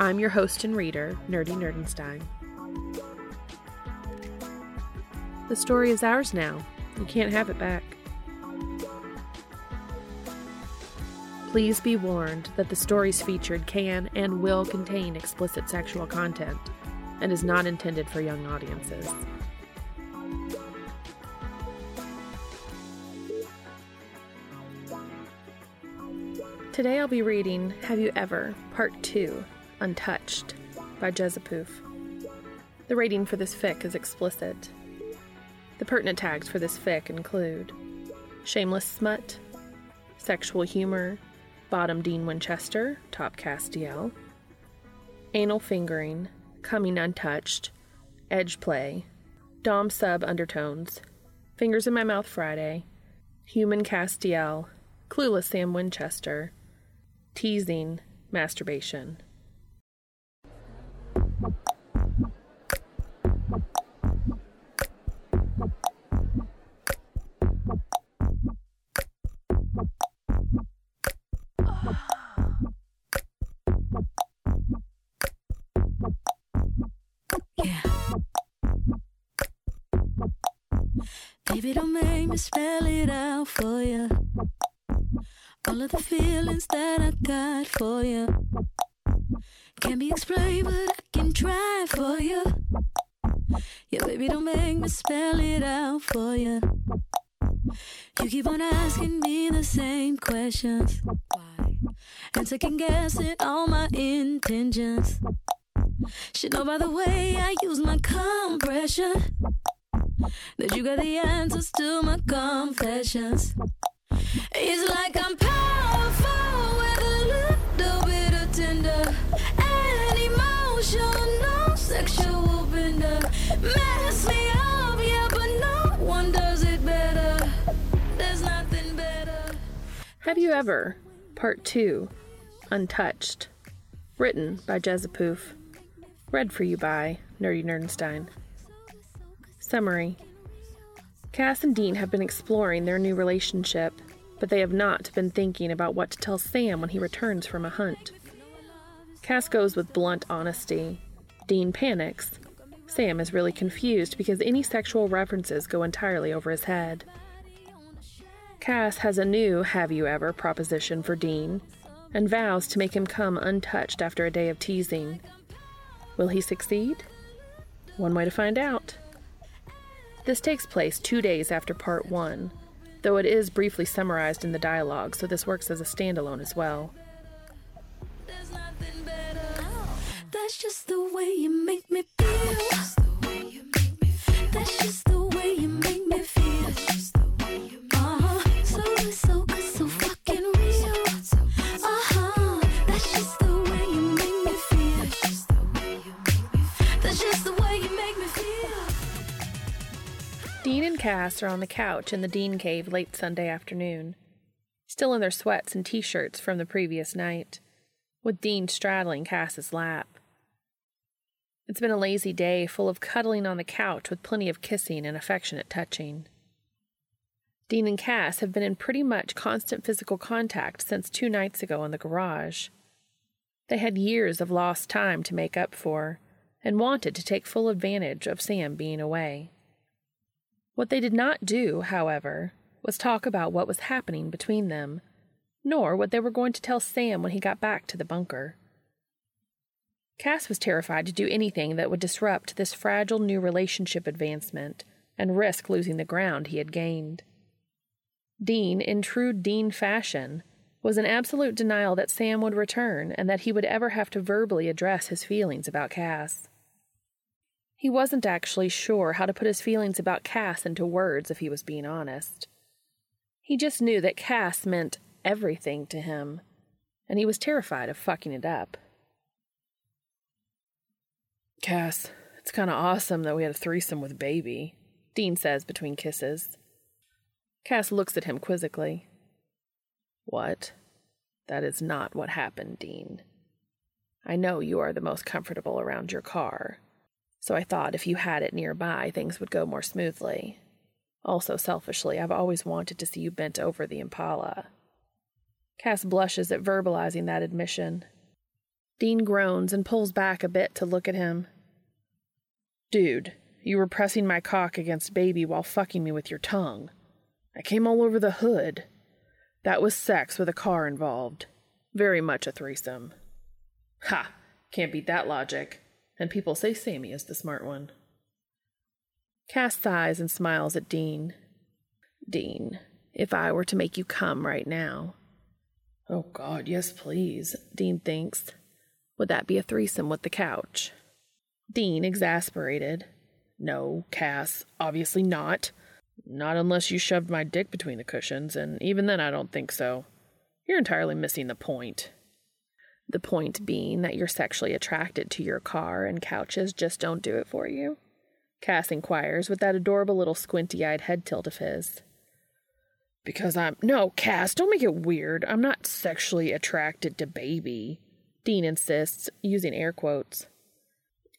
I'm your host and reader, Nerdy Nerdenstein. The story is ours now. You can't have it back. Please be warned that the stories featured can and will contain explicit sexual content and is not intended for young audiences. Today I'll be reading Have You Ever, Part 2, Untouched, by Jezapoof. The rating for this fic is explicit. The pertinent tags for this fic include shameless smut, sexual humor, bottom Dean Winchester, top Castiel, anal fingering, coming untouched, edge play, dom sub undertones, fingers in my mouth Friday, human Castiel, clueless Sam Winchester, teasing, masturbation. Baby, don't make me spell it out for you. All of the feelings that I got for you can't be explained, but I can try for you. Yeah, baby, don't make me spell it out for you. You keep on asking me the same questions. Why? And second guessing all my intentions. Should know by the way I use my compression that you got the answers to my confessions. It's like I'm powerful with a little bit of tender Have You Ever, Part 2, Untouched, written by Jezapoof, read for you by Nerdy Nerdenstein. Summary Cass and Dean have been exploring their new relationship, but they have not been thinking about what to tell Sam when he returns from a hunt. Cass goes with blunt honesty. Dean panics. Sam is really confused because any sexual references go entirely over his head. Cass has a new have you ever proposition for Dean and vows to make him come untouched after a day of teasing. Will he succeed? One way to find out. This takes place two days after part one, though it is briefly summarized in the dialogue, so this works as a standalone as well. There's nothing better. That's just the way you make me Dean and Cass are on the couch in the Dean Cave late Sunday afternoon, still in their sweats and t shirts from the previous night, with Dean straddling Cass's lap. It's been a lazy day full of cuddling on the couch with plenty of kissing and affectionate touching. Dean and Cass have been in pretty much constant physical contact since two nights ago in the garage. They had years of lost time to make up for, and wanted to take full advantage of Sam being away. What they did not do, however, was talk about what was happening between them, nor what they were going to tell Sam when he got back to the bunker. Cass was terrified to do anything that would disrupt this fragile new relationship advancement and risk losing the ground he had gained. Dean, in true Dean fashion, was in absolute denial that Sam would return and that he would ever have to verbally address his feelings about Cass. He wasn't actually sure how to put his feelings about Cass into words if he was being honest. He just knew that Cass meant everything to him, and he was terrified of fucking it up. Cass, it's kind of awesome that we had a threesome with Baby, Dean says between kisses. Cass looks at him quizzically. What? That is not what happened, Dean. I know you are the most comfortable around your car, so I thought if you had it nearby, things would go more smoothly. Also, selfishly, I've always wanted to see you bent over the Impala. Cass blushes at verbalizing that admission. Dean groans and pulls back a bit to look at him. Dude, you were pressing my cock against baby while fucking me with your tongue. I came all over the hood. That was sex with a car involved. Very much a threesome. Ha! Can't beat that logic. And people say Sammy is the smart one. Cass sighs and smiles at Dean. Dean, if I were to make you come right now. Oh, God, yes, please, Dean thinks. Would that be a threesome with the couch? Dean, exasperated. No, Cass, obviously not. Not unless you shoved my dick between the cushions, and even then I don't think so. You're entirely missing the point. The point being that you're sexually attracted to your car and couches just don't do it for you? Cass inquires with that adorable little squinty eyed head tilt of his. Because I'm. No, Cass, don't make it weird. I'm not sexually attracted to baby. Dean insists, using air quotes.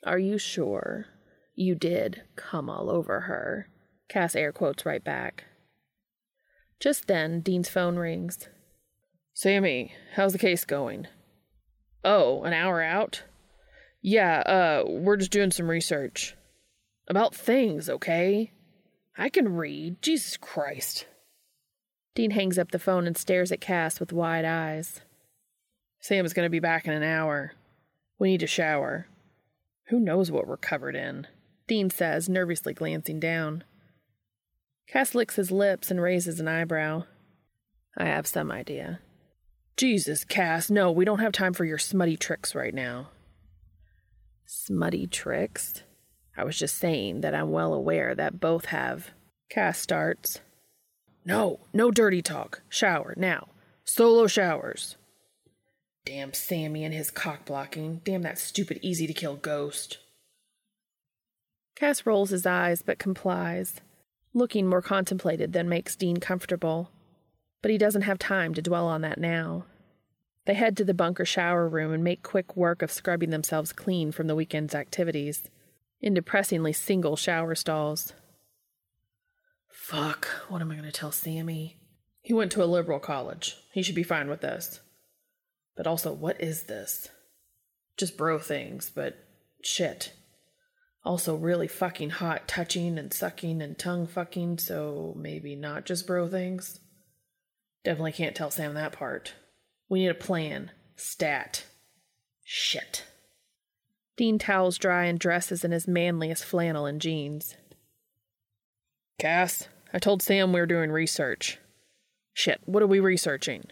Are you sure? You did come all over her. Cass air quotes right back. Just then, Dean's phone rings. Sammy, how's the case going? Oh, an hour out? Yeah, uh, we're just doing some research. About things, okay? I can read. Jesus Christ. Dean hangs up the phone and stares at Cass with wide eyes. Sam's gonna be back in an hour. We need to shower. Who knows what we're covered in? Dean says, nervously glancing down. Cass licks his lips and raises an eyebrow. I have some idea. Jesus, Cass, no, we don't have time for your smutty tricks right now. Smutty tricks? I was just saying that I'm well aware that both have. Cass starts. No, no dirty talk. Shower, now. Solo showers. Damn Sammy and his cock blocking. Damn that stupid easy to kill ghost. Cass rolls his eyes but complies, looking more contemplated than makes Dean comfortable. But he doesn't have time to dwell on that now. They head to the bunker shower room and make quick work of scrubbing themselves clean from the weekend's activities in depressingly single shower stalls. Fuck, what am I going to tell Sammy? He went to a liberal college. He should be fine with this. But also, what is this? Just bro things, but shit. Also, really fucking hot touching and sucking and tongue fucking, so maybe not just bro things. Definitely can't tell Sam that part. We need a plan. Stat. Shit. Dean towels dry and dresses in his manliest flannel and jeans. Cass, I told Sam we were doing research. Shit, what are we researching?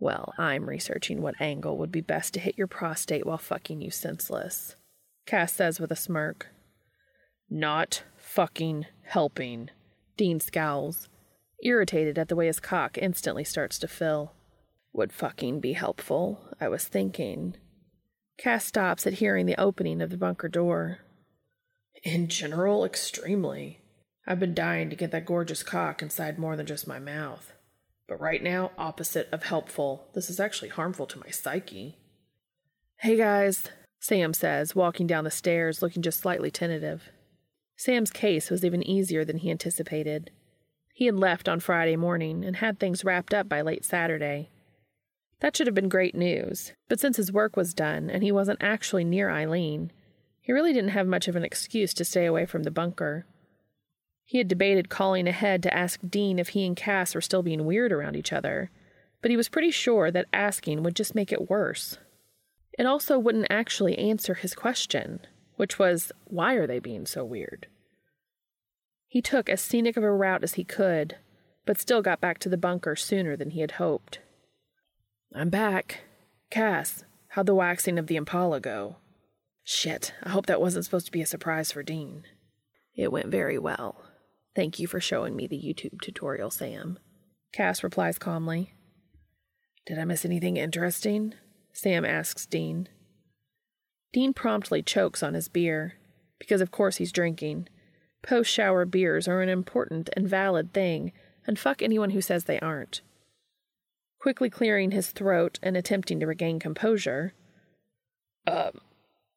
Well, I'm researching what angle would be best to hit your prostate while fucking you senseless. Cass says with a smirk. Not fucking helping. Dean scowls, irritated at the way his cock instantly starts to fill. Would fucking be helpful, I was thinking. Cass stops at hearing the opening of the bunker door. In general, extremely. I've been dying to get that gorgeous cock inside more than just my mouth. But right now, opposite of helpful, this is actually harmful to my psyche. Hey guys, Sam says, walking down the stairs looking just slightly tentative. Sam's case was even easier than he anticipated. He had left on Friday morning and had things wrapped up by late Saturday. That should have been great news, but since his work was done and he wasn't actually near Eileen, he really didn't have much of an excuse to stay away from the bunker. He had debated calling ahead to ask Dean if he and Cass were still being weird around each other, but he was pretty sure that asking would just make it worse. It also wouldn't actually answer his question, which was, why are they being so weird? He took as scenic of a route as he could, but still got back to the bunker sooner than he had hoped. I'm back. Cass, how'd the waxing of the Impala go? Shit, I hope that wasn't supposed to be a surprise for Dean. It went very well. Thank you for showing me the YouTube tutorial, Sam. Cass replies calmly. Did I miss anything interesting? Sam asks Dean. Dean promptly chokes on his beer, because of course he's drinking. Post shower beers are an important and valid thing, and fuck anyone who says they aren't. Quickly clearing his throat and attempting to regain composure. Uh,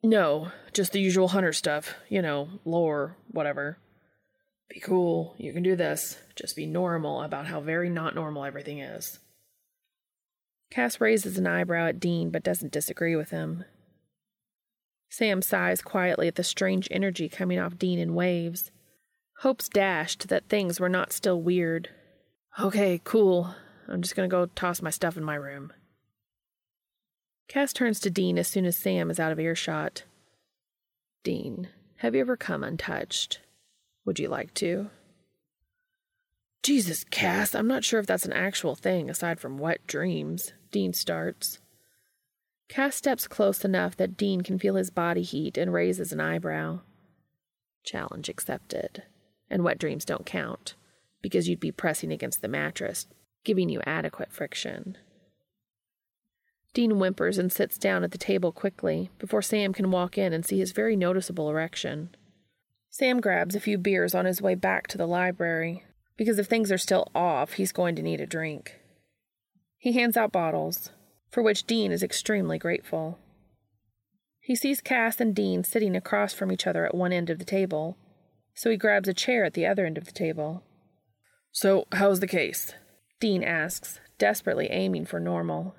no, just the usual hunter stuff. You know, lore, whatever. Be cool, you can do this. Just be normal about how very not normal everything is. Cass raises an eyebrow at Dean but doesn't disagree with him. Sam sighs quietly at the strange energy coming off Dean in waves. Hopes dashed that things were not still weird. Okay, cool. I'm just gonna go toss my stuff in my room. Cass turns to Dean as soon as Sam is out of earshot. Dean, have you ever come untouched? Would you like to? Jesus, Cass, I'm not sure if that's an actual thing aside from wet dreams. Dean starts. Cass steps close enough that Dean can feel his body heat and raises an eyebrow. Challenge accepted. And wet dreams don't count, because you'd be pressing against the mattress, giving you adequate friction. Dean whimpers and sits down at the table quickly before Sam can walk in and see his very noticeable erection. Sam grabs a few beers on his way back to the library, because if things are still off, he's going to need a drink. He hands out bottles, for which Dean is extremely grateful. He sees Cass and Dean sitting across from each other at one end of the table, so he grabs a chair at the other end of the table. So, how's the case? Dean asks, desperately aiming for normal.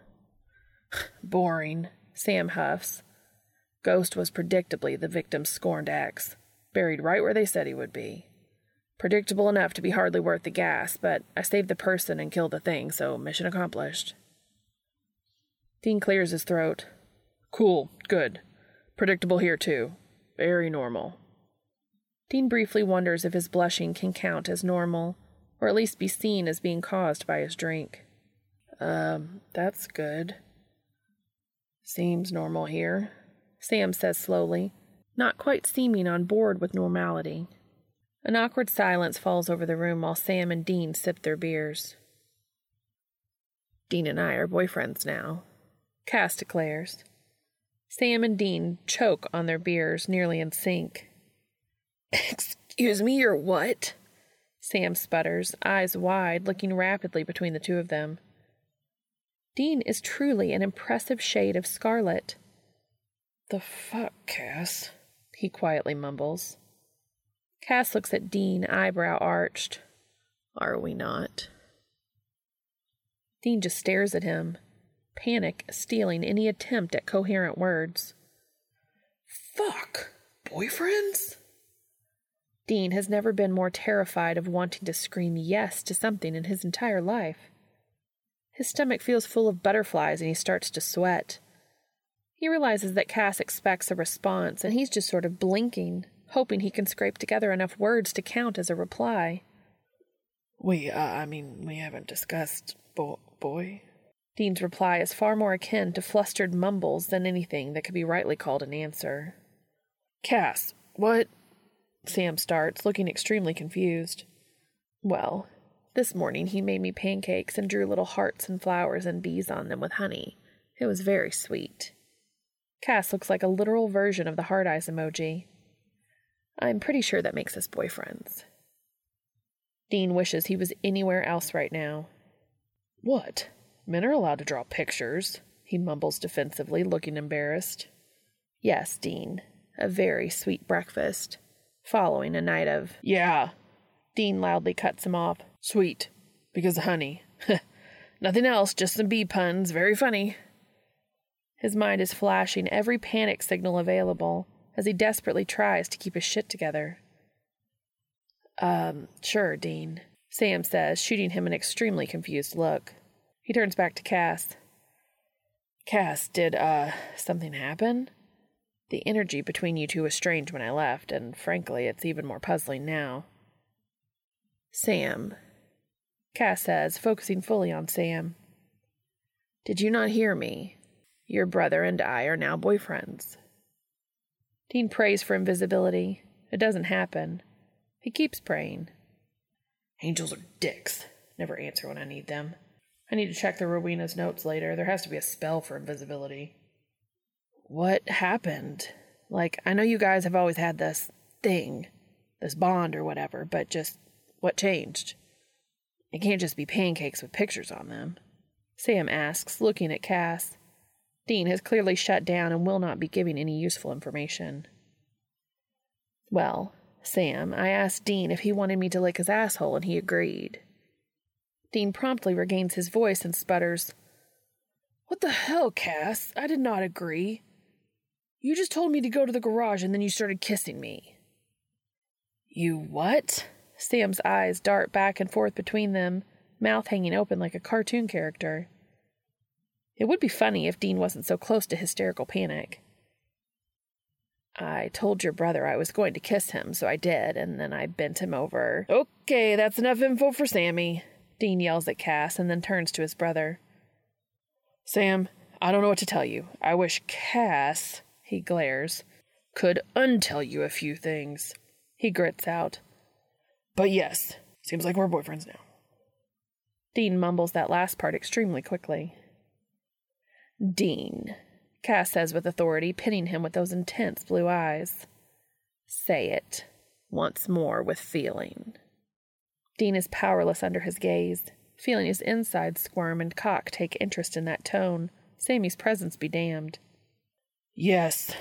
Boring, Sam huffs. Ghost was predictably the victim's scorned ex, buried right where they said he would be. Predictable enough to be hardly worth the gas, but I saved the person and killed the thing, so mission accomplished. Dean clears his throat. Cool, good. Predictable here, too. Very normal. Dean briefly wonders if his blushing can count as normal, or at least be seen as being caused by his drink. Um, that's good. Seems normal here, Sam says slowly, not quite seeming on board with normality. An awkward silence falls over the room while Sam and Dean sip their beers. Dean and I are boyfriends now, Cass declares. Sam and Dean choke on their beers, nearly in sync. Excuse me, you're what? Sam sputters, eyes wide, looking rapidly between the two of them. Dean is truly an impressive shade of scarlet. The fuck, Cass? He quietly mumbles. Cass looks at Dean, eyebrow arched. Are we not? Dean just stares at him, panic stealing any attempt at coherent words. Fuck! Boyfriends? Dean has never been more terrified of wanting to scream yes to something in his entire life. His stomach feels full of butterflies and he starts to sweat. He realizes that Cass expects a response and he's just sort of blinking, hoping he can scrape together enough words to count as a reply. We, uh, I mean, we haven't discussed bo- boy. Dean's reply is far more akin to flustered mumbles than anything that could be rightly called an answer. Cass, what? Sam starts, looking extremely confused. Well, this morning he made me pancakes and drew little hearts and flowers and bees on them with honey. It was very sweet. Cass looks like a literal version of the hard eyes emoji. I'm pretty sure that makes us boyfriends. Dean wishes he was anywhere else right now. What? Men are allowed to draw pictures, he mumbles defensively, looking embarrassed. Yes, Dean. A very sweet breakfast. Following a night of. Yeah. Dean loudly cuts him off. Sweet. Because of honey. Nothing else, just some bee puns. Very funny. His mind is flashing every panic signal available as he desperately tries to keep his shit together. Um, sure, Dean, Sam says, shooting him an extremely confused look. He turns back to Cass. Cass, did, uh, something happen? The energy between you two was strange when I left, and frankly, it's even more puzzling now. Sam, Cass says, focusing fully on Sam. Did you not hear me? Your brother and I are now boyfriends. Dean prays for invisibility. It doesn't happen. He keeps praying. Angels are dicks. Never answer when I need them. I need to check the Rowena's notes later. There has to be a spell for invisibility. What happened? Like, I know you guys have always had this thing, this bond or whatever, but just what changed? It can't just be pancakes with pictures on them. Sam asks, looking at Cass. Dean has clearly shut down and will not be giving any useful information. Well, Sam, I asked Dean if he wanted me to lick his asshole, and he agreed. Dean promptly regains his voice and sputters, What the hell, Cass? I did not agree. You just told me to go to the garage and then you started kissing me. You what? Sam's eyes dart back and forth between them, mouth hanging open like a cartoon character. It would be funny if Dean wasn't so close to hysterical panic. I told your brother I was going to kiss him, so I did, and then I bent him over. Okay, that's enough info for Sammy. Dean yells at Cass and then turns to his brother. Sam, I don't know what to tell you. I wish Cass, he glares, could untell you a few things. He grits out. But yes, seems like we're boyfriends now. Dean mumbles that last part extremely quickly. Dean, Cass says with authority, pinning him with those intense blue eyes. Say it once more with feeling. Dean is powerless under his gaze, feeling his insides squirm and cock take interest in that tone. Sammy's presence be damned. Yes,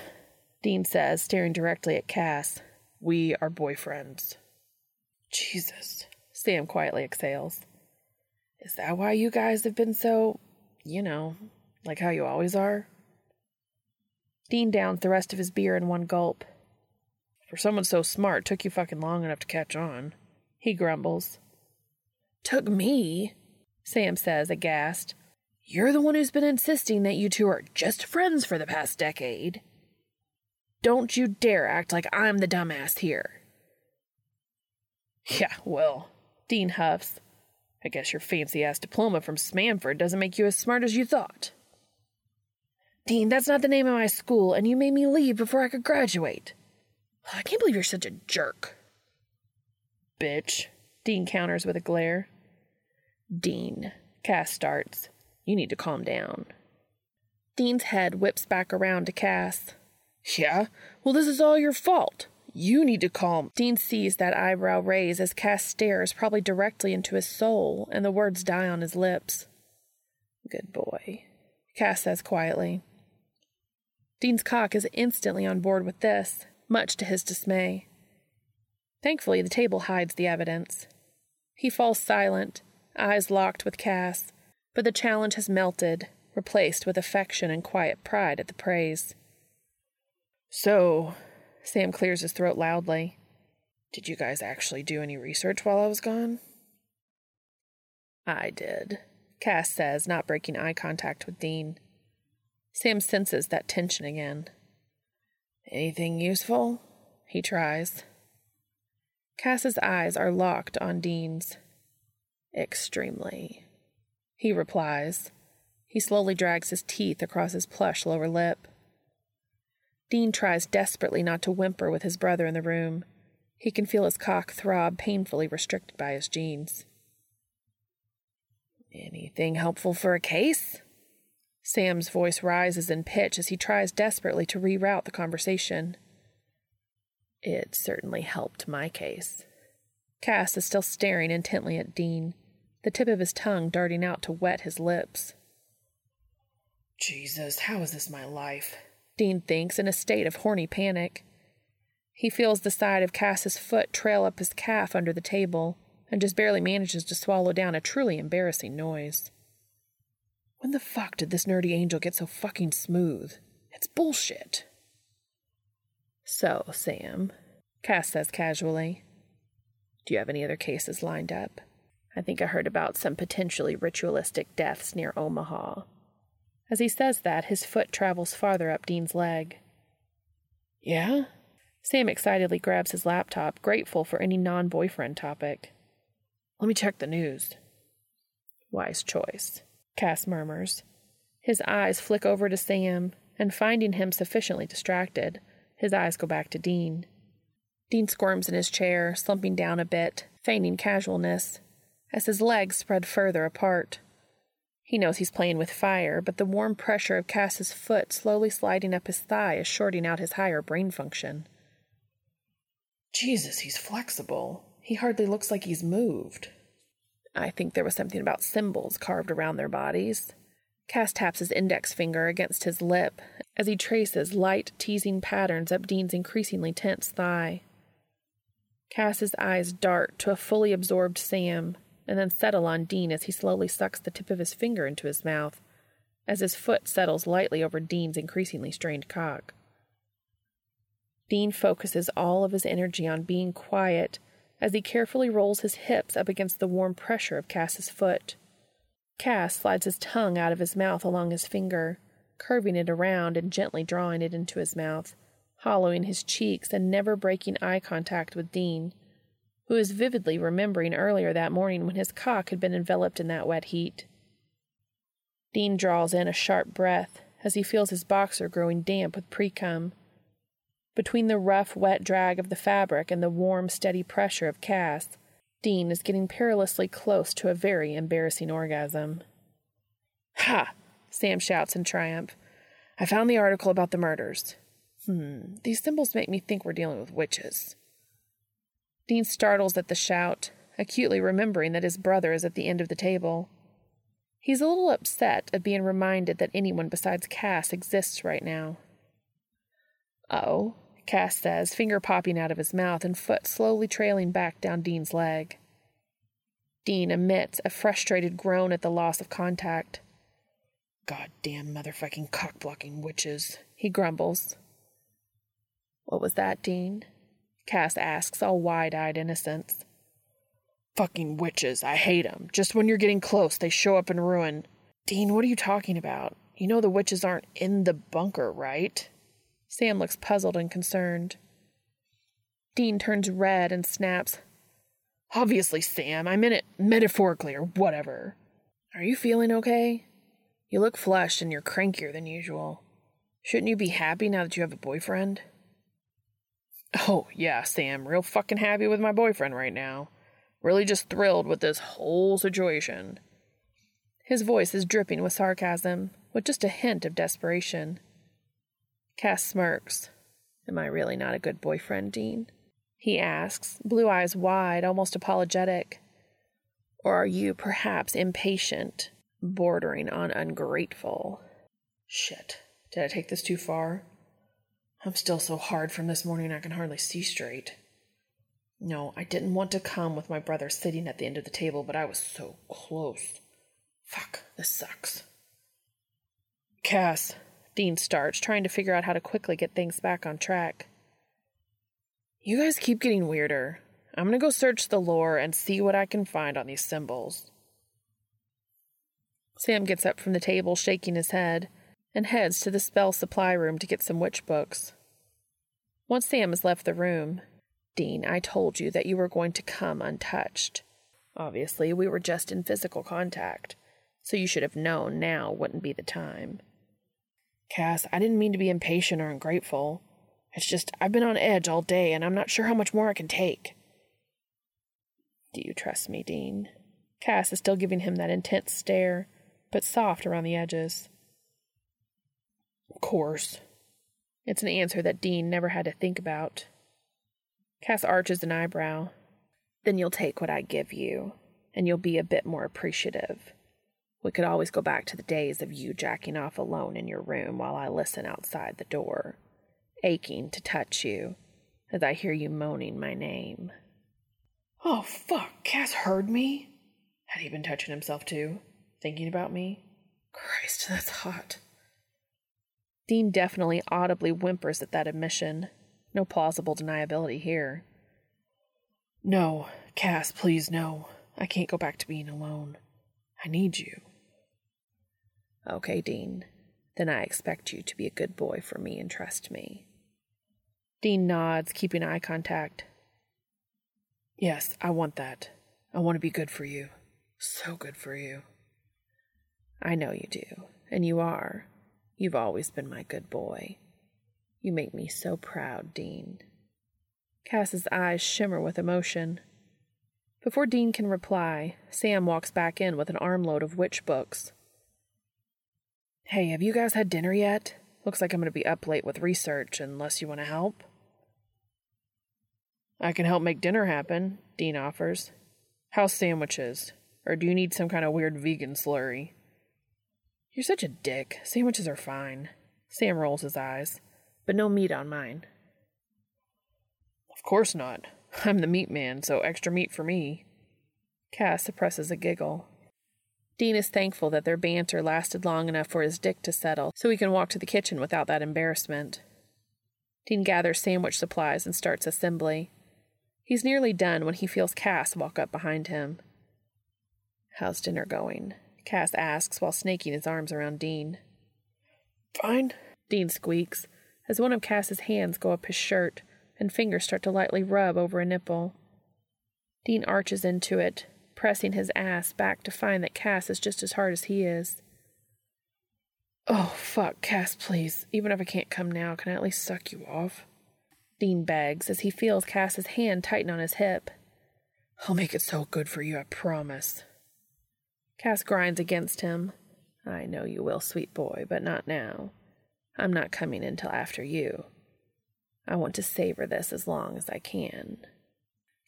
Dean says, staring directly at Cass. We are boyfriends. Jesus, Sam quietly exhales. Is that why you guys have been so, you know, like how you always are? Dean downs the rest of his beer in one gulp. For someone so smart, took you fucking long enough to catch on. He grumbles. Took me? Sam says, aghast. You're the one who's been insisting that you two are just friends for the past decade. Don't you dare act like I'm the dumbass here. Yeah, well, Dean huffs. I guess your fancy ass diploma from Smanford doesn't make you as smart as you thought. Dean, that's not the name of my school, and you made me leave before I could graduate. Oh, I can't believe you're such a jerk. Bitch, Dean counters with a glare. Dean, Cass starts. You need to calm down. Dean's head whips back around to Cass. Yeah? Well, this is all your fault. You need to calm. Dean sees that eyebrow raise as Cass stares probably directly into his soul, and the words die on his lips. Good boy, Cass says quietly. Dean's cock is instantly on board with this, much to his dismay. Thankfully, the table hides the evidence. He falls silent, eyes locked with Cass, but the challenge has melted, replaced with affection and quiet pride at the praise. So, Sam clears his throat loudly. Did you guys actually do any research while I was gone? I did, Cass says, not breaking eye contact with Dean. Sam senses that tension again. Anything useful? He tries. Cass's eyes are locked on Dean's. Extremely. He replies. He slowly drags his teeth across his plush lower lip. Dean tries desperately not to whimper with his brother in the room. He can feel his cock throb painfully restricted by his jeans. Anything helpful for a case? Sam's voice rises in pitch as he tries desperately to reroute the conversation. It certainly helped my case. Cass is still staring intently at Dean, the tip of his tongue darting out to wet his lips. Jesus, how is this my life? Dean thinks in a state of horny panic. He feels the side of Cass's foot trail up his calf under the table and just barely manages to swallow down a truly embarrassing noise. When the fuck did this nerdy angel get so fucking smooth? It's bullshit. So, Sam, Cass says casually, do you have any other cases lined up? I think I heard about some potentially ritualistic deaths near Omaha. As he says that, his foot travels farther up Dean's leg. Yeah? Sam excitedly grabs his laptop, grateful for any non boyfriend topic. Let me check the news. Wise choice. Cass murmurs. His eyes flick over to Sam, and finding him sufficiently distracted, his eyes go back to Dean. Dean squirms in his chair, slumping down a bit, feigning casualness, as his legs spread further apart. He knows he's playing with fire, but the warm pressure of Cass's foot slowly sliding up his thigh is shorting out his higher brain function. Jesus, he's flexible. He hardly looks like he's moved. I think there was something about symbols carved around their bodies. Cass taps his index finger against his lip as he traces light, teasing patterns up Dean's increasingly tense thigh. Cass's eyes dart to a fully absorbed Sam and then settle on Dean as he slowly sucks the tip of his finger into his mouth as his foot settles lightly over Dean's increasingly strained cock. Dean focuses all of his energy on being quiet as he carefully rolls his hips up against the warm pressure of Cass's foot. Cass slides his tongue out of his mouth along his finger, curving it around and gently drawing it into his mouth, hollowing his cheeks and never breaking eye contact with Dean, who is vividly remembering earlier that morning when his cock had been enveloped in that wet heat. Dean draws in a sharp breath as he feels his boxer growing damp with precum. Between the rough, wet drag of the fabric and the warm, steady pressure of Cass, Dean is getting perilously close to a very embarrassing orgasm. Ha! Sam shouts in triumph. I found the article about the murders. Hmm, these symbols make me think we're dealing with witches. Dean startles at the shout, acutely remembering that his brother is at the end of the table. He's a little upset at being reminded that anyone besides Cass exists right now. Oh, Cass says, finger popping out of his mouth and foot slowly trailing back down Dean's leg. Dean emits a frustrated groan at the loss of contact. Goddamn motherfucking cock-blocking witches, he grumbles. What was that, Dean? Cass asks, all wide eyed innocence. Fucking witches, I hate 'em. Just when you're getting close, they show up and ruin. Dean, what are you talking about? You know the witches aren't in the bunker, right? Sam looks puzzled and concerned. Dean turns red and snaps. Obviously, Sam, I meant it metaphorically or whatever. Are you feeling okay? You look flushed and you're crankier than usual. Shouldn't you be happy now that you have a boyfriend? Oh, yeah, Sam, real fucking happy with my boyfriend right now. Really just thrilled with this whole situation. His voice is dripping with sarcasm, with just a hint of desperation. Cass smirks. Am I really not a good boyfriend, Dean? He asks, blue eyes wide, almost apologetic. Or are you perhaps impatient, bordering on ungrateful? Shit. Did I take this too far? I'm still so hard from this morning I can hardly see straight. No, I didn't want to come with my brother sitting at the end of the table, but I was so close. Fuck, this sucks. Cass, Dean starts, trying to figure out how to quickly get things back on track. You guys keep getting weirder. I'm gonna go search the lore and see what I can find on these symbols. Sam gets up from the table, shaking his head, and heads to the spell supply room to get some witch books. Once Sam has left the room, Dean, I told you that you were going to come untouched. Obviously, we were just in physical contact, so you should have known now wouldn't be the time. Cass, I didn't mean to be impatient or ungrateful. It's just I've been on edge all day and I'm not sure how much more I can take. Do you trust me, Dean? Cass is still giving him that intense stare, but soft around the edges. Of course. It's an answer that Dean never had to think about. Cass arches an eyebrow. Then you'll take what I give you, and you'll be a bit more appreciative. We could always go back to the days of you jacking off alone in your room while I listen outside the door, aching to touch you as I hear you moaning my name. Oh, fuck, Cass heard me? Had he been touching himself too? Thinking about me? Christ, that's hot. Dean definitely audibly whimpers at that admission. No plausible deniability here. No, Cass, please, no. I can't go back to being alone. I need you. Okay, Dean. Then I expect you to be a good boy for me and trust me. Dean nods, keeping eye contact. Yes, I want that. I want to be good for you. So good for you. I know you do, and you are. You've always been my good boy. You make me so proud, Dean. Cass's eyes shimmer with emotion. Before Dean can reply, Sam walks back in with an armload of witch books Hey, have you guys had dinner yet? Looks like I'm going to be up late with research, unless you want to help. I can help make dinner happen, Dean offers. How's sandwiches? Or do you need some kind of weird vegan slurry? You're such a dick. Sandwiches are fine. Sam rolls his eyes. But no meat on mine. Of course not. I'm the meat man, so extra meat for me. Cass suppresses a giggle. Dean is thankful that their banter lasted long enough for his dick to settle so he can walk to the kitchen without that embarrassment. Dean gathers sandwich supplies and starts assembly. He's nearly done when he feels Cass walk up behind him. How's dinner going? Cass asks while snaking his arms around Dean. Fine, Dean squeaks as one of Cass's hands go up his shirt and fingers start to lightly rub over a nipple. Dean arches into it, pressing his ass back to find that Cass is just as hard as he is. Oh, fuck, Cass, please. Even if I can't come now, can I at least suck you off? Dean begs as he feels Cass's hand tighten on his hip. I'll make it so good for you, I promise. Cass grinds against him. I know you will, sweet boy, but not now. I'm not coming until after you. I want to savor this as long as I can.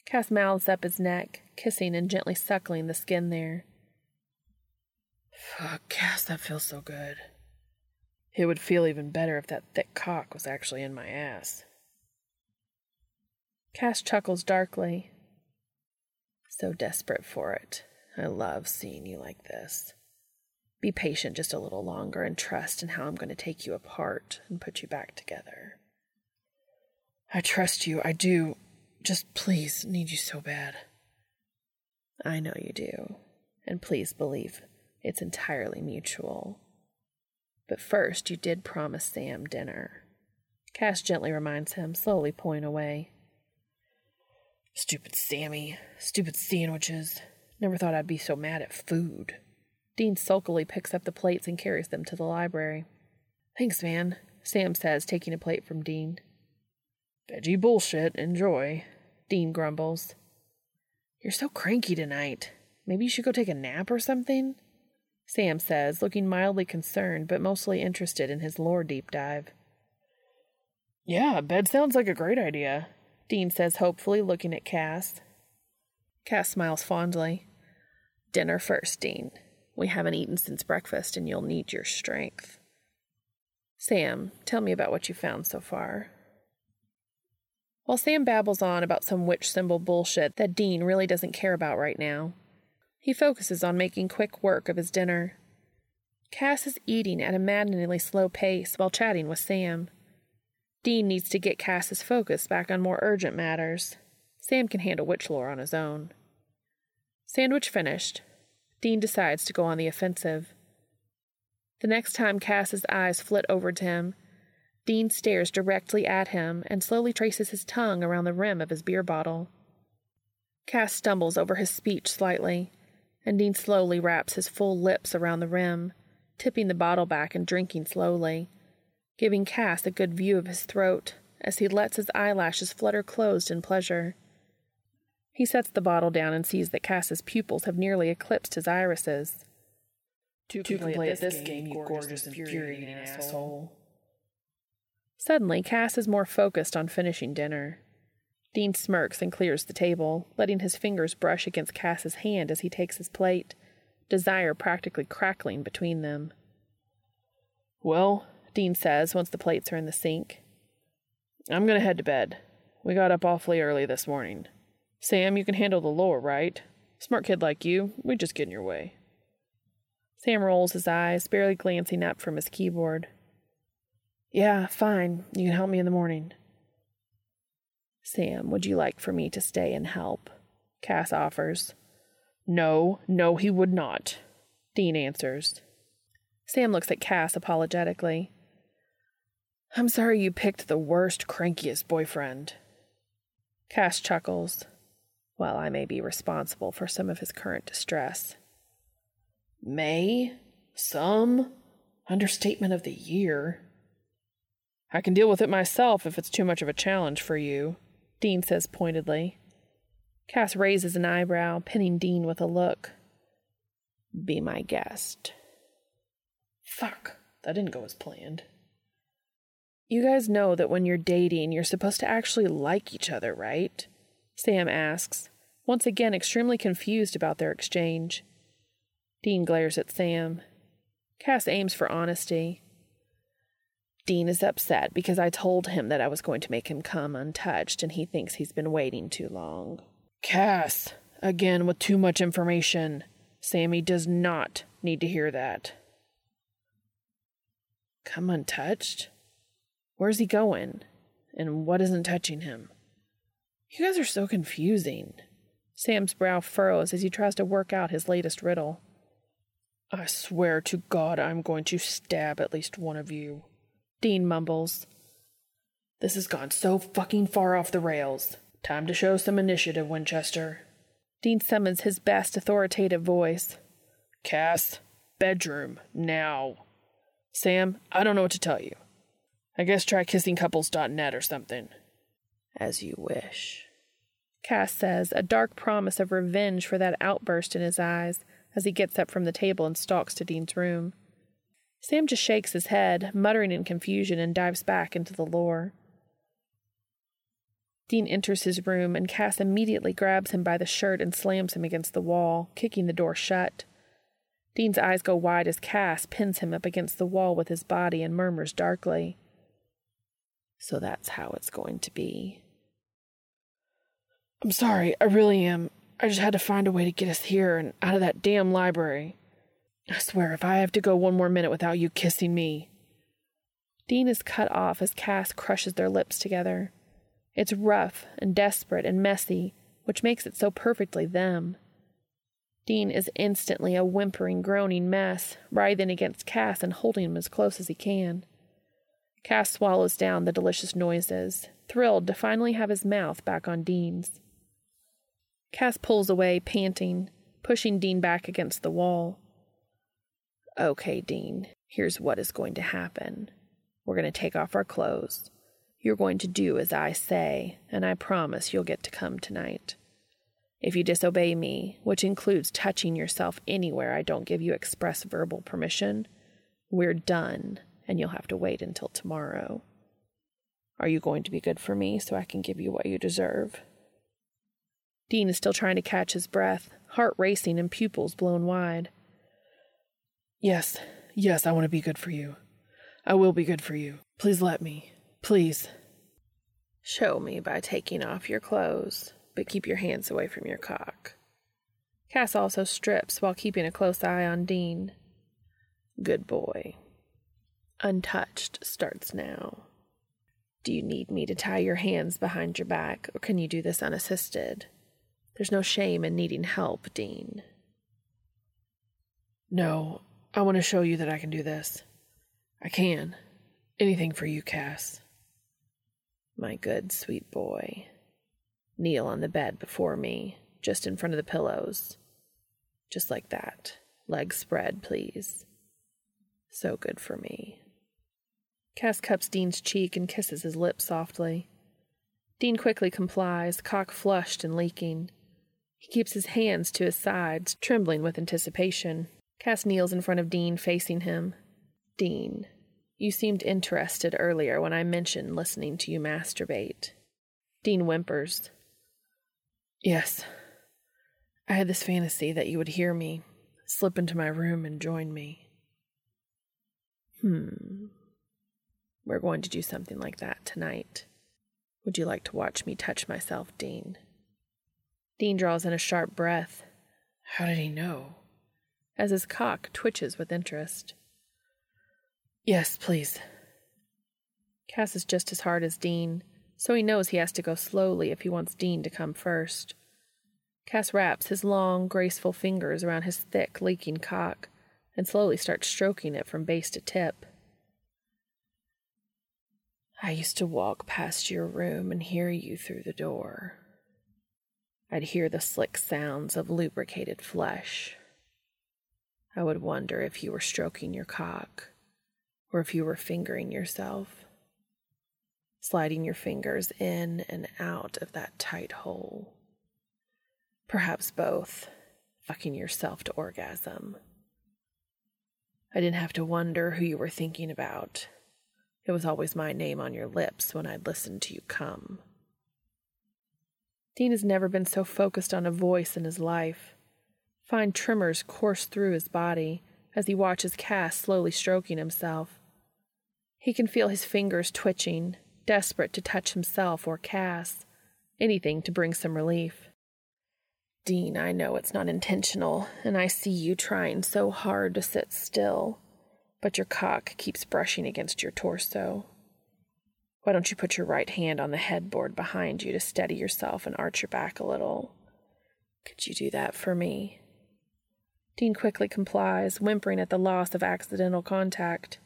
Cass mouths up his neck, kissing and gently suckling the skin there. Fuck, Cass, that feels so good. It would feel even better if that thick cock was actually in my ass. Cass chuckles darkly. So desperate for it. I love seeing you like this. Be patient just a little longer and trust in how I'm going to take you apart and put you back together. I trust you, I do. Just please need you so bad. I know you do, and please believe it's entirely mutual. But first, you did promise Sam dinner. Cass gently reminds him, slowly pulling away. Stupid Sammy. Stupid sandwiches. Never thought I'd be so mad at food. Dean sulkily picks up the plates and carries them to the library. Thanks, man, Sam says, taking a plate from Dean. Veggie bullshit. Enjoy, Dean grumbles. You're so cranky tonight. Maybe you should go take a nap or something? Sam says, looking mildly concerned but mostly interested in his lore deep dive. Yeah, bed sounds like a great idea, Dean says hopefully, looking at Cass. Cass smiles fondly. Dinner first, Dean. We haven't eaten since breakfast, and you'll need your strength. Sam, tell me about what you found so far. While Sam babbles on about some witch symbol bullshit that Dean really doesn't care about right now, he focuses on making quick work of his dinner. Cass is eating at a maddeningly slow pace while chatting with Sam. Dean needs to get Cass's focus back on more urgent matters. Sam can handle witch lore on his own. Sandwich finished, Dean decides to go on the offensive. The next time Cass's eyes flit over to him, Dean stares directly at him and slowly traces his tongue around the rim of his beer bottle. Cass stumbles over his speech slightly, and Dean slowly wraps his full lips around the rim, tipping the bottle back and drinking slowly giving Cass a good view of his throat as he lets his eyelashes flutter closed in pleasure. He sets the bottle down and sees that Cass's pupils have nearly eclipsed his irises. To, to play, play at this game, you gorgeous, infuriating asshole. Suddenly, Cass is more focused on finishing dinner. Dean smirks and clears the table, letting his fingers brush against Cass's hand as he takes his plate, desire practically crackling between them. Well, Dean says once the plates are in the sink. I'm going to head to bed. We got up awfully early this morning. Sam, you can handle the lore, right? Smart kid like you, we just get in your way. Sam rolls his eyes, barely glancing up from his keyboard. Yeah, fine. You can help me in the morning. Sam, would you like for me to stay and help? Cass offers. No, no, he would not, Dean answers. Sam looks at Cass apologetically. I'm sorry you picked the worst, crankiest boyfriend. Cass chuckles. Well, I may be responsible for some of his current distress. May? Some? Understatement of the year. I can deal with it myself if it's too much of a challenge for you, Dean says pointedly. Cass raises an eyebrow, pinning Dean with a look. Be my guest. Fuck. that didn't go as planned. You guys know that when you're dating, you're supposed to actually like each other, right? Sam asks, once again extremely confused about their exchange. Dean glares at Sam. Cass aims for honesty. Dean is upset because I told him that I was going to make him come untouched, and he thinks he's been waiting too long. Cass, again with too much information. Sammy does not need to hear that. Come untouched? Where's he going? And what isn't touching him? You guys are so confusing. Sam's brow furrows as he tries to work out his latest riddle. I swear to God I'm going to stab at least one of you. Dean mumbles. This has gone so fucking far off the rails. Time to show some initiative, Winchester. Dean summons his best authoritative voice. Cass, bedroom, now. Sam, I don't know what to tell you. I guess try kissingcouples.net or something. As you wish. Cass says, a dark promise of revenge for that outburst in his eyes as he gets up from the table and stalks to Dean's room. Sam just shakes his head, muttering in confusion, and dives back into the lore. Dean enters his room, and Cass immediately grabs him by the shirt and slams him against the wall, kicking the door shut. Dean's eyes go wide as Cass pins him up against the wall with his body and murmurs darkly, So that's how it's going to be. I'm sorry, I really am. I just had to find a way to get us here and out of that damn library. I swear, if I have to go one more minute without you kissing me. Dean is cut off as Cass crushes their lips together. It's rough and desperate and messy, which makes it so perfectly them. Dean is instantly a whimpering, groaning mess, writhing against Cass and holding him as close as he can. Cass swallows down the delicious noises, thrilled to finally have his mouth back on Dean's. Cass pulls away, panting, pushing Dean back against the wall. Okay, Dean, here's what is going to happen. We're going to take off our clothes. You're going to do as I say, and I promise you'll get to come tonight. If you disobey me, which includes touching yourself anywhere I don't give you express verbal permission, we're done, and you'll have to wait until tomorrow. Are you going to be good for me so I can give you what you deserve? Dean is still trying to catch his breath, heart racing and pupils blown wide. Yes, yes, I want to be good for you. I will be good for you. Please let me. Please. Show me by taking off your clothes, but keep your hands away from your cock. Cass also strips while keeping a close eye on Dean. Good boy. Untouched starts now. Do you need me to tie your hands behind your back, or can you do this unassisted? There's no shame in needing help, Dean. No, I want to show you that I can do this. I can. Anything for you, Cass. My good, sweet boy. Kneel on the bed before me, just in front of the pillows. Just like that. Legs spread, please. So good for me. Cass cups Dean's cheek and kisses his lips softly. Dean quickly complies, cock flushed and leaking. He keeps his hands to his sides, trembling with anticipation. Cass kneels in front of Dean, facing him. Dean, you seemed interested earlier when I mentioned listening to you masturbate. Dean whimpers. Yes. I had this fantasy that you would hear me, slip into my room, and join me. Hmm. We're going to do something like that tonight. Would you like to watch me touch myself, Dean? Dean draws in a sharp breath. How did he know? As his cock twitches with interest. Yes, please. Cass is just as hard as Dean, so he knows he has to go slowly if he wants Dean to come first. Cass wraps his long, graceful fingers around his thick, leaking cock and slowly starts stroking it from base to tip. I used to walk past your room and hear you through the door. I'd hear the slick sounds of lubricated flesh I would wonder if you were stroking your cock or if you were fingering yourself, sliding your fingers in and out of that tight hole. Perhaps both, fucking yourself to orgasm. I didn't have to wonder who you were thinking about. It was always my name on your lips when I'd listened to you come. Dean has never been so focused on a voice in his life. Fine tremors course through his body as he watches Cass slowly stroking himself. He can feel his fingers twitching, desperate to touch himself or Cass, anything to bring some relief. Dean, I know it's not intentional, and I see you trying so hard to sit still, but your cock keeps brushing against your torso. Why don't you put your right hand on the headboard behind you to steady yourself and arch your back a little? Could you do that for me? Dean quickly complies, whimpering at the loss of accidental contact.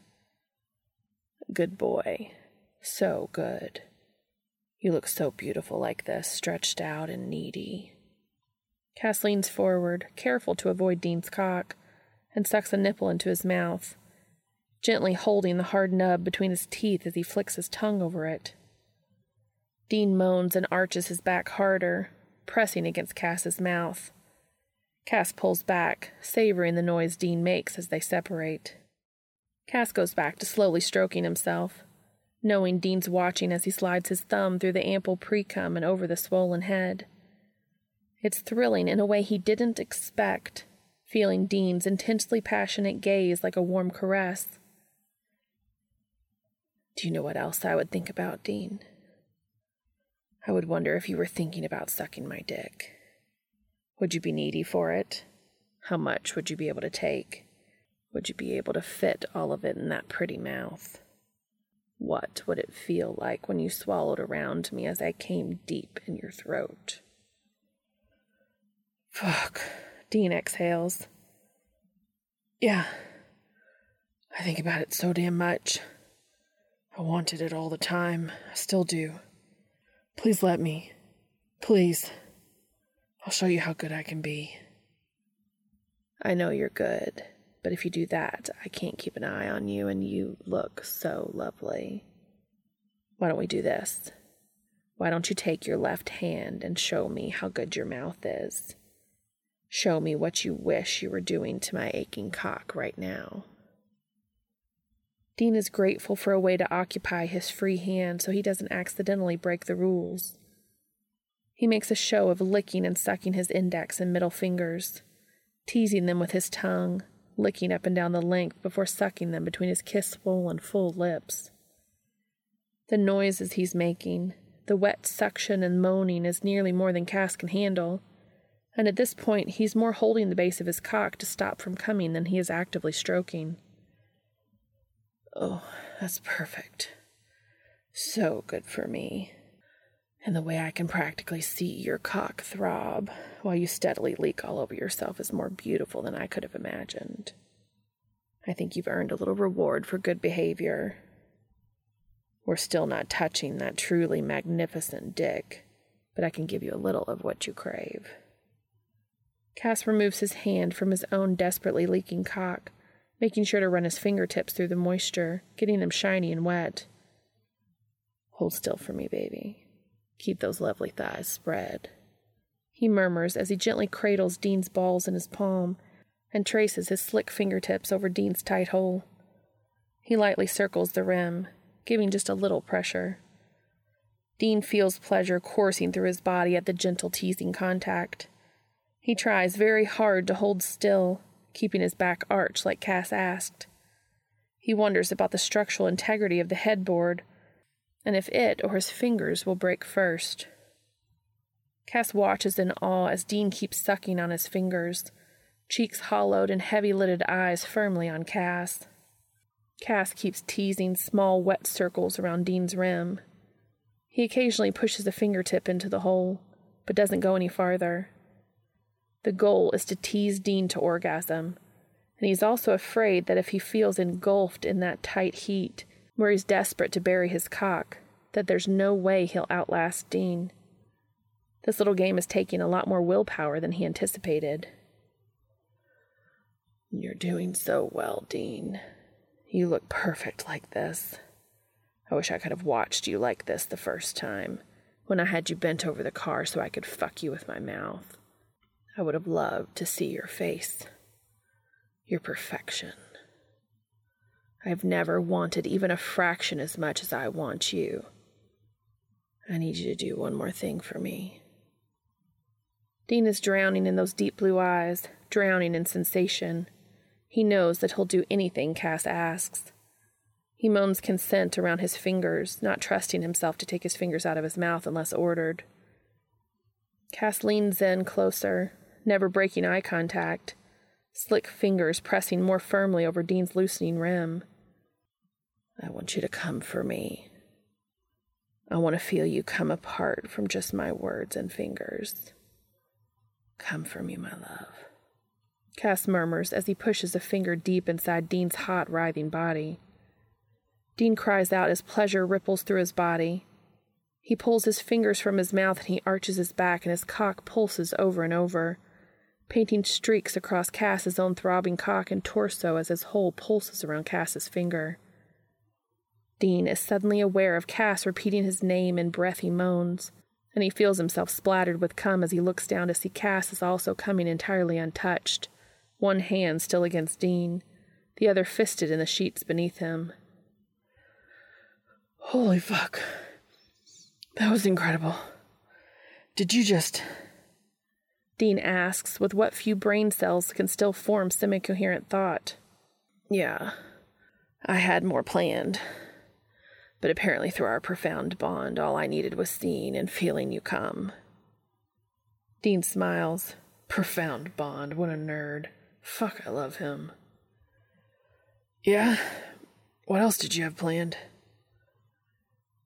Good boy. So good. You look so beautiful like this, stretched out and needy. Cass leans forward, careful to avoid Dean's cock, and sucks a nipple into his mouth, gently holding the hard nub between his teeth as he flicks his tongue over it. Dean moans and arches his back harder, pressing against Cass's mouth. Cass pulls back, savoring the noise Dean makes as they separate. Cass goes back to slowly stroking himself, knowing Dean's watching as he slides his thumb through the ample precum and over the swollen head. It's thrilling in a way he didn't expect, feeling Dean's intensely passionate gaze like a warm caress. Do you know what else I would think about, Dean? I would wonder if you were thinking about sucking my dick. Would you be needy for it? How much would you be able to take? Would you be able to fit all of it in that pretty mouth? What would it feel like when you swallowed around me as I came deep in your throat? Fuck. Dean exhales. Yeah. I think about it so damn much. I wanted it all the time. I still do. Please let me. Please. I'll show you how good I can be. I know you're good, but if you do that, I can't keep an eye on you, and you look so lovely. Why don't we do this? Why don't you take your left hand and show me how good your mouth is? Show me what you wish you were doing to my aching cock right now. Dean is grateful for a way to occupy his free hand so he doesn't accidentally break the rules. He makes a show of licking and sucking his index and middle fingers, teasing them with his tongue, licking up and down the length before sucking them between his kiss swollen full lips. The noises he's making, the wet suction and moaning, is nearly more than Cass can handle and at this point he's more holding the base of his cock to stop from coming than he is actively stroking. Oh, that's perfect. So good for me. And the way I can practically see your cock throb while you steadily leak all over yourself is more beautiful than I could have imagined. I think you've earned a little reward for good behavior. We're still not touching that truly magnificent dick, but I can give you a little of what you crave. Cass removes his hand from his own desperately leaking cock, making sure to run his fingertips through the moisture, getting them shiny and wet. Hold still for me, baby. Keep those lovely thighs spread. He murmurs as he gently cradles Dean's balls in his palm and traces his slick fingertips over Dean's tight hole. He lightly circles the rim, giving just a little pressure. Dean feels pleasure coursing through his body at the gentle teasing contact. He tries very hard to hold still, keeping his back arched like Cass asked. He wonders about the structural integrity of the headboard, and if it or his fingers will break first. Cass watches in awe as Dean keeps sucking on his fingers, cheeks hollowed and heavy lidded eyes firmly on Cass. Cass keeps teasing small wet circles around Dean's rim. He occasionally pushes a fingertip into the hole, but doesn't go any farther. The goal is to tease Dean to orgasm, and he's also afraid that if he feels engulfed in that tight heat, where he's desperate to bury his cock, that there's no way he'll outlast Dean. This little game is taking a lot more willpower than he anticipated. You're doing so well, Dean. You look perfect like this. I wish I could have watched you like this the first time, when I had you bent over the car so I could fuck you with my mouth. I would have loved to see your face, your perfection. I've never wanted even a fraction as much as I want you. I need you to do one more thing for me. Dean is drowning in those deep blue eyes, drowning in sensation. He knows that he'll do anything Cass asks. He moans consent around his fingers, not trusting himself to take his fingers out of his mouth unless ordered. Cass leans in closer, never breaking eye contact, slick fingers pressing more firmly over Dean's loosening rim. I want you to come for me. I want to feel you come apart from just my words and fingers. Come for me, my love. Cass murmurs as he pushes a finger deep inside Dean's hot, writhing body. Dean cries out as pleasure ripples through his body. He pulls his fingers from his mouth and he arches his back, and his cock pulses over and over, painting streaks across Cass's own throbbing cock and torso as his whole pulses around Cass's finger. Dean is suddenly aware of Cass repeating his name in breathy moans, and he feels himself splattered with cum as he looks down to see Cass is also coming entirely untouched, one hand still against Dean, the other fisted in the sheets beneath him. Holy fuck. That was incredible. Did you just. Dean asks, with what few brain cells can still form semi coherent thought. Yeah, I had more planned. But apparently, through our profound bond, all I needed was seeing and feeling you come. Dean smiles. Profound bond, what a nerd. Fuck, I love him. Yeah? What else did you have planned?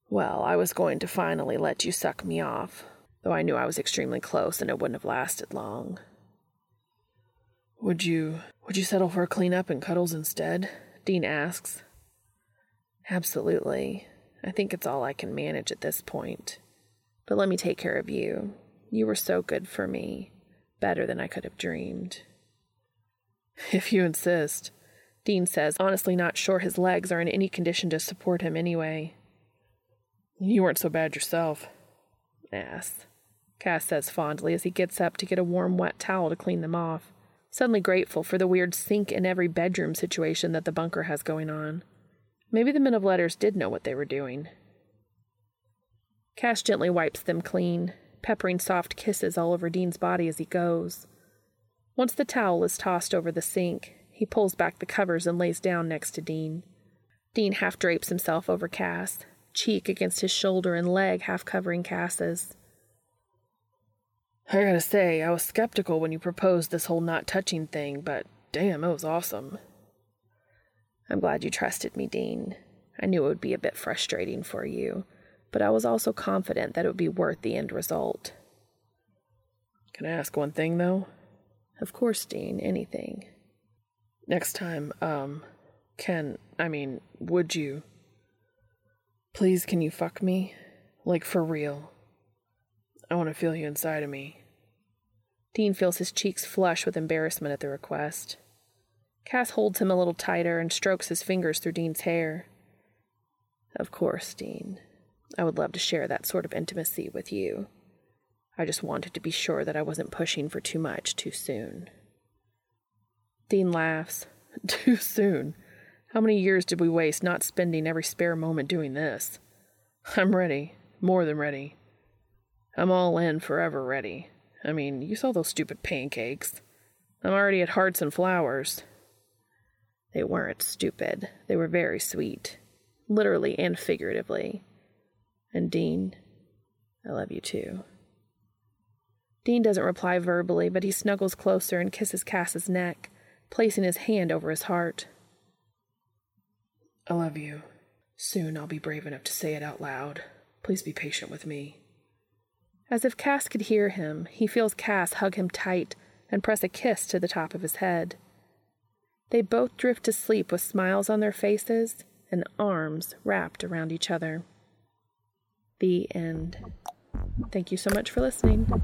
Well, I was going to finally let you suck me off, though I knew I was extremely close and it wouldn't have lasted long. Would you would you settle for a cleanup and cuddles instead? Dean asks. Absolutely. I think it's all I can manage at this point. But let me take care of you. You were so good for me. Better than I could have dreamed. If you insist, Dean says, honestly not sure his legs are in any condition to support him anyway. You weren't so bad yourself. Ass. Cass says fondly as he gets up to get a warm, wet towel to clean them off, suddenly grateful for the weird sink in every bedroom situation that the bunker has going on. Maybe the men of letters did know what they were doing. Cass gently wipes them clean, peppering soft kisses all over Dean's body as he goes. Once the towel is tossed over the sink, he pulls back the covers and lays down next to Dean. Dean half drapes himself over Cass, cheek against his shoulder and leg half covering Cass's. I gotta say, I was skeptical when you proposed this whole not touching thing, but damn, it was awesome. I'm glad you trusted me, Dean. I knew it would be a bit frustrating for you, but I was also confident that it would be worth the end result. Can I ask one thing, though? Of course, Dean, anything. Next time, um, can, I mean, would you Please, can you fuck me? Like, for real. I want to feel you inside of me. Dean feels his cheeks flush with embarrassment at the request. Cass holds him a little tighter and strokes his fingers through Dean's hair. Of course, Dean. I would love to share that sort of intimacy with you. I just wanted to be sure that I wasn't pushing for too much too soon. Dean laughs. Too soon? How many years did we waste not spending every spare moment doing this? I'm ready, more than ready. I'm all in, forever ready. I mean, you saw those stupid pancakes. I'm already at hearts and flowers. They weren't stupid. They were very sweet, literally and figuratively. And Dean, I love you too. Dean doesn't reply verbally, but he snuggles closer and kisses Cass's neck, placing his hand over his heart. I love you. Soon I'll be brave enough to say it out loud. Please be patient with me. As if Cass could hear him, he feels Cass hug him tight and press a kiss to the top of his head. They both drift to sleep with smiles on their faces and arms wrapped around each other. The end. Thank you so much for listening.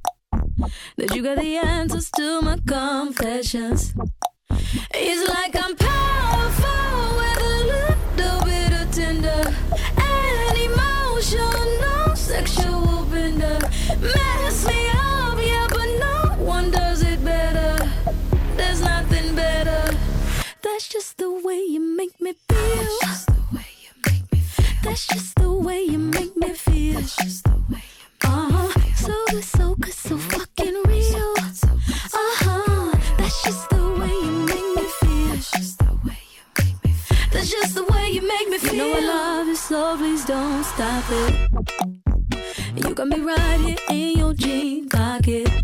that you got the answers to my confessions. It's like I'm powerful with a little bit of tender and emotional sexual bender. Mess me up, yeah, but no one does it better. There's nothing better. That's just the way you make me feel. That's just the way you make me feel. That's just stop it. You got me right here in your jean pocket.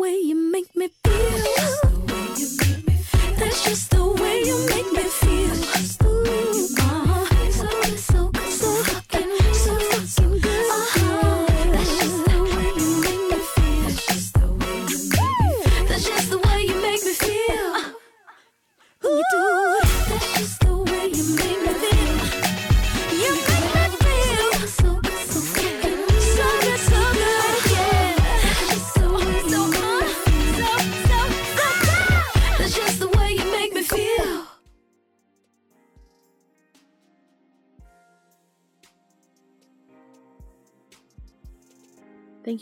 Way you make me